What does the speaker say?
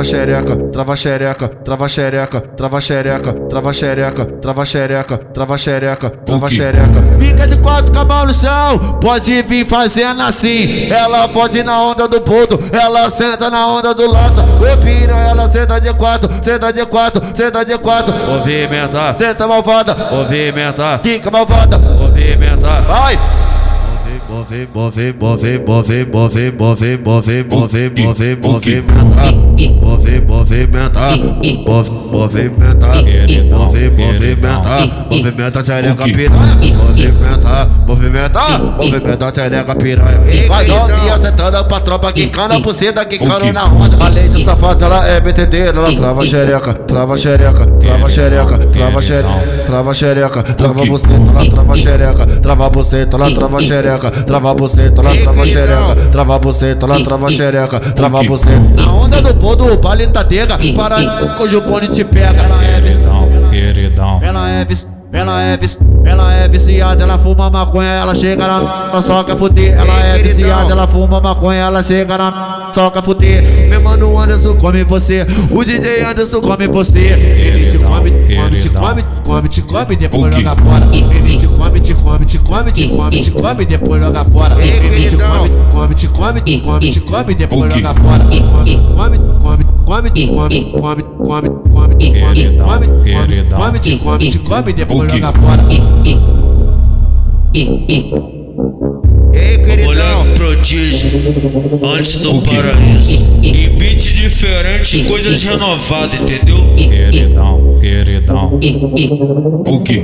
trava xereca, trava xereca, trava xereca, trava xereca, trava xereca, trava xereca, trava xereca, trava xereca. Fica de quatro mão no chão, pode vir fazendo assim. Ela pode na onda do puto, ela senta na onda do lança. Ô filho, ela senta de quatro, senta de quatro, senta de quatro. Movimenta, Tenta malvada, movimenta, fica malvada. movimenta. Vai! Move, move, move, move, move, move, move, move, move, movimenta. Move, movimenta. Move, movimenta. Move, movimenta. Movimenta, xereca piranha. Movimenta, movimenta. Movimenta, xereca piranha. Vai novinha sentando pra tropa, quicando a buceta, quicando na onda. Além de safada, ela é BTD, ela trava xereca, trava xereca, trava xereca, trava xereca, trava xereca, trava buceta, ela trava xereca, trava buceta, ela trava xereca, trava buceta, ela trava xereca, trava buceta, ela trava xereca, trava buceta. Na onda do podo, o baile tá tega. Para hoje o bone te pega. Ela é Queridão, queridão. Ela é ela é ela é viciada, ela fuma maconha, ela chega na, na só quer fuder. Ela é viciada, ela fuma maconha, ela chega na só quer fuder. Meu mano Anderson come você, o DJ Anderson come você. Ele te come, te come, te come, te come, te come, depois joga fora. Ele te come, te come, te come, te come, te come, depois joga fora. Ele te come, te come, te come, te come, te come, depois joga fora. Come, come, come, come, te come, come, come, come, te come, Queridão, come, come, queridão. come, te come, te come, depois joga fora. Moleque prodígio, antes do paraíso. E beat diferente, coisas renovadas, entendeu? Queridão, queridão. O quê?